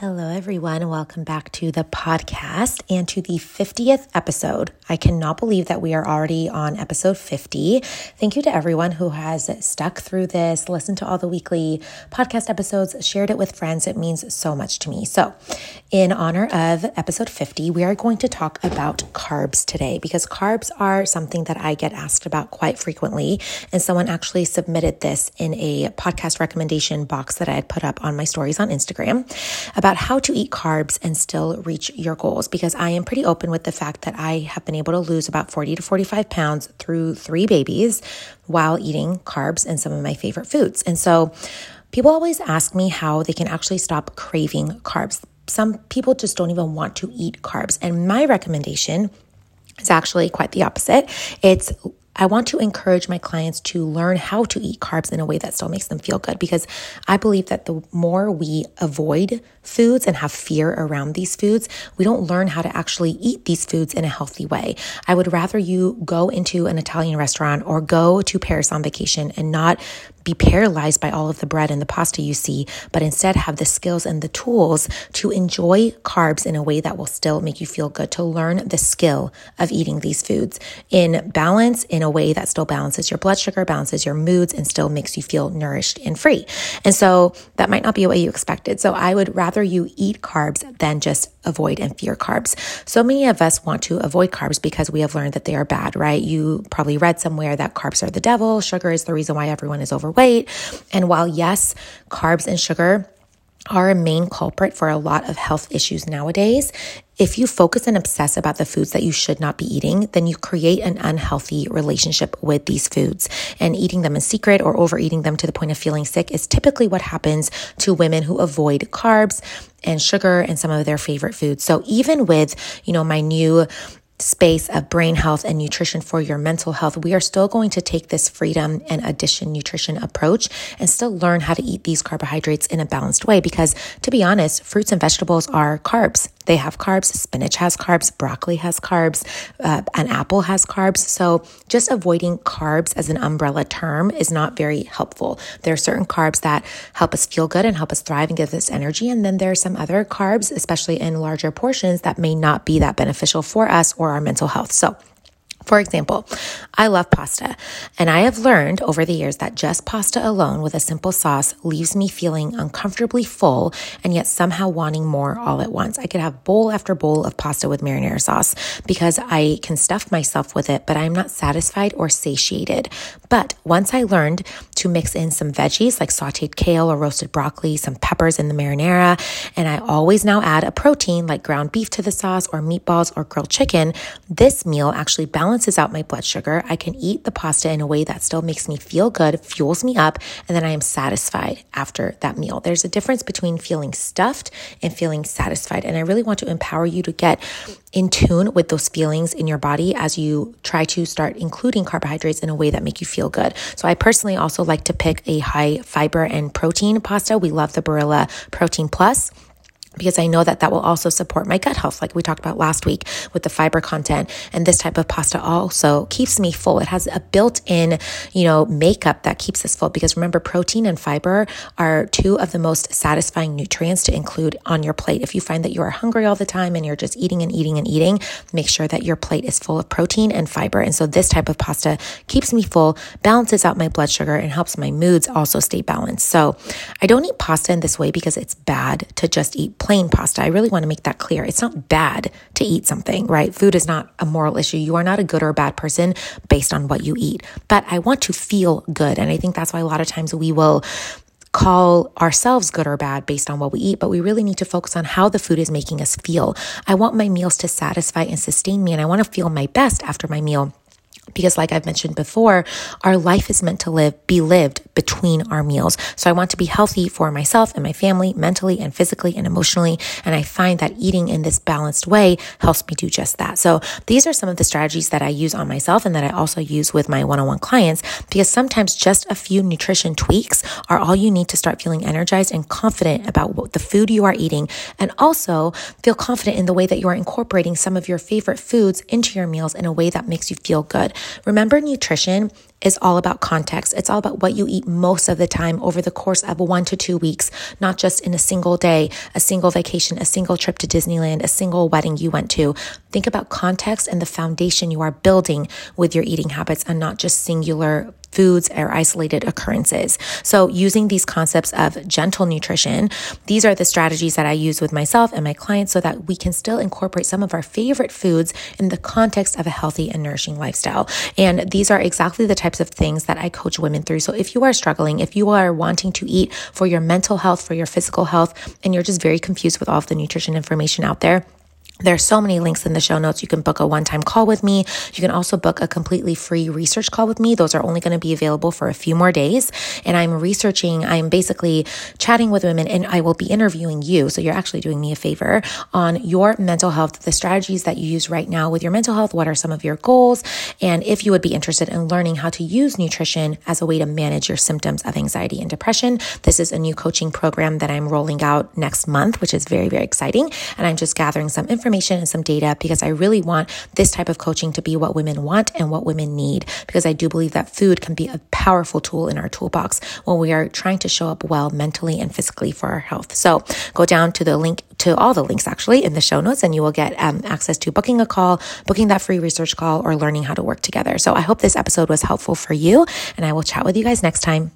Hello, everyone. Welcome back to the podcast and to the 50th episode. I cannot believe that we are already on episode 50. Thank you to everyone who has stuck through this, listened to all the weekly podcast episodes, shared it with friends. It means so much to me. So, in honor of episode 50, we are going to talk about carbs today because carbs are something that I get asked about quite frequently. And someone actually submitted this in a podcast recommendation box that I had put up on my stories on Instagram about how to eat carbs and still reach your goals because I am pretty open with the fact that I have been able to lose about 40 to 45 pounds through three babies while eating carbs and some of my favorite foods. And so people always ask me how they can actually stop craving carbs. Some people just don't even want to eat carbs. And my recommendation is actually quite the opposite. It's I want to encourage my clients to learn how to eat carbs in a way that still makes them feel good because I believe that the more we avoid foods and have fear around these foods, we don't learn how to actually eat these foods in a healthy way. I would rather you go into an Italian restaurant or go to Paris on vacation and not be paralyzed by all of the bread and the pasta you see, but instead have the skills and the tools to enjoy carbs in a way that will still make you feel good, to learn the skill of eating these foods in balance, in a way that still balances your blood sugar, balances your moods, and still makes you feel nourished and free. And so that might not be what you expected. So I would rather you eat carbs than just avoid and fear carbs. So many of us want to avoid carbs because we have learned that they are bad, right? You probably read somewhere that carbs are the devil, sugar is the reason why everyone is overweight. And while, yes, carbs and sugar are a main culprit for a lot of health issues nowadays. If you focus and obsess about the foods that you should not be eating, then you create an unhealthy relationship with these foods. And eating them in secret or overeating them to the point of feeling sick is typically what happens to women who avoid carbs and sugar and some of their favorite foods. So even with, you know, my new space of brain health and nutrition for your mental health, we are still going to take this freedom and addition nutrition approach and still learn how to eat these carbohydrates in a balanced way. Because to be honest, fruits and vegetables are carbs. They have carbs. Spinach has carbs. Broccoli has carbs. Uh, an apple has carbs. So just avoiding carbs as an umbrella term is not very helpful. There are certain carbs that help us feel good and help us thrive and give us energy. And then there are some other carbs, especially in larger portions, that may not be that beneficial for us or our mental health. So for example, I love pasta, and I have learned over the years that just pasta alone with a simple sauce leaves me feeling uncomfortably full and yet somehow wanting more all at once. I could have bowl after bowl of pasta with marinara sauce because I can stuff myself with it, but I'm not satisfied or satiated. But once I learned to mix in some veggies like sauteed kale or roasted broccoli, some peppers in the marinara, and I always now add a protein like ground beef to the sauce or meatballs or grilled chicken, this meal actually balances out my blood sugar. I can eat the pasta in a way that still makes me feel good, fuels me up, and then I am satisfied after that meal. There's a difference between feeling stuffed and feeling satisfied. And I really want to empower you to get in tune with those feelings in your body as you try to start including carbohydrates in a way that make you feel good. So I personally also like to pick a high fiber and protein pasta. We love the Barilla Protein Plus because I know that that will also support my gut health, like we talked about last week with the fiber content. And this type of pasta also keeps me full. It has a built in, you know, makeup that keeps us full because remember, protein and fiber are two of the most satisfying nutrients to include on your plate. If you find that you are hungry all the time and you're just eating and eating and eating, make sure that your plate is full of protein and fiber. And so this type of pasta keeps me full, balances out my blood sugar, and helps my moods also stay balanced. So I don't eat pasta in this way because it's bad to just eat plain pasta. I really want to make that clear. It's not bad to eat something, right? Food is not a moral issue. You are not a good or a bad person based on what you eat. But I want to feel good. And I think that's why a lot of times we will call ourselves good or bad based on what we eat, but we really need to focus on how the food is making us feel. I want my meals to satisfy and sustain me, and I want to feel my best after my meal because like I've mentioned before, our life is meant to live, be lived between our meals. So I want to be healthy for myself and my family, mentally and physically and emotionally. And I find that eating in this balanced way helps me do just that. So these are some of the strategies that I use on myself and that I also use with my one-on-one clients because sometimes just a few nutrition tweaks are all you need to start feeling energized and confident about what the food you are eating and also feel confident in the way that you are incorporating some of your favorite foods into your meals in a way that makes you feel good. Remember, nutrition is all about context. It's all about what you eat most of the time over the course of one to two weeks, not just in a single day, a single vacation, a single trip to Disneyland, a single wedding you went to. Think about context and the foundation you are building with your eating habits and not just singular foods or isolated occurrences. So using these concepts of gentle nutrition, these are the strategies that I use with myself and my clients so that we can still incorporate some of our favorite foods in the context of a healthy and nourishing lifestyle. And these are exactly the types of things that I coach women through. So if you are struggling, if you are wanting to eat for your mental health, for your physical health, and you're just very confused with all of the nutrition information out there, there's so many links in the show notes. You can book a one time call with me. You can also book a completely free research call with me. Those are only going to be available for a few more days. And I'm researching, I'm basically chatting with women and I will be interviewing you. So you're actually doing me a favor on your mental health, the strategies that you use right now with your mental health. What are some of your goals? And if you would be interested in learning how to use nutrition as a way to manage your symptoms of anxiety and depression, this is a new coaching program that I'm rolling out next month, which is very, very exciting. And I'm just gathering some information information and some data because I really want this type of coaching to be what women want and what women need because I do believe that food can be a powerful tool in our toolbox when we are trying to show up well mentally and physically for our health. So go down to the link to all the links actually in the show notes and you will get um, access to booking a call, booking that free research call, or learning how to work together. So I hope this episode was helpful for you and I will chat with you guys next time.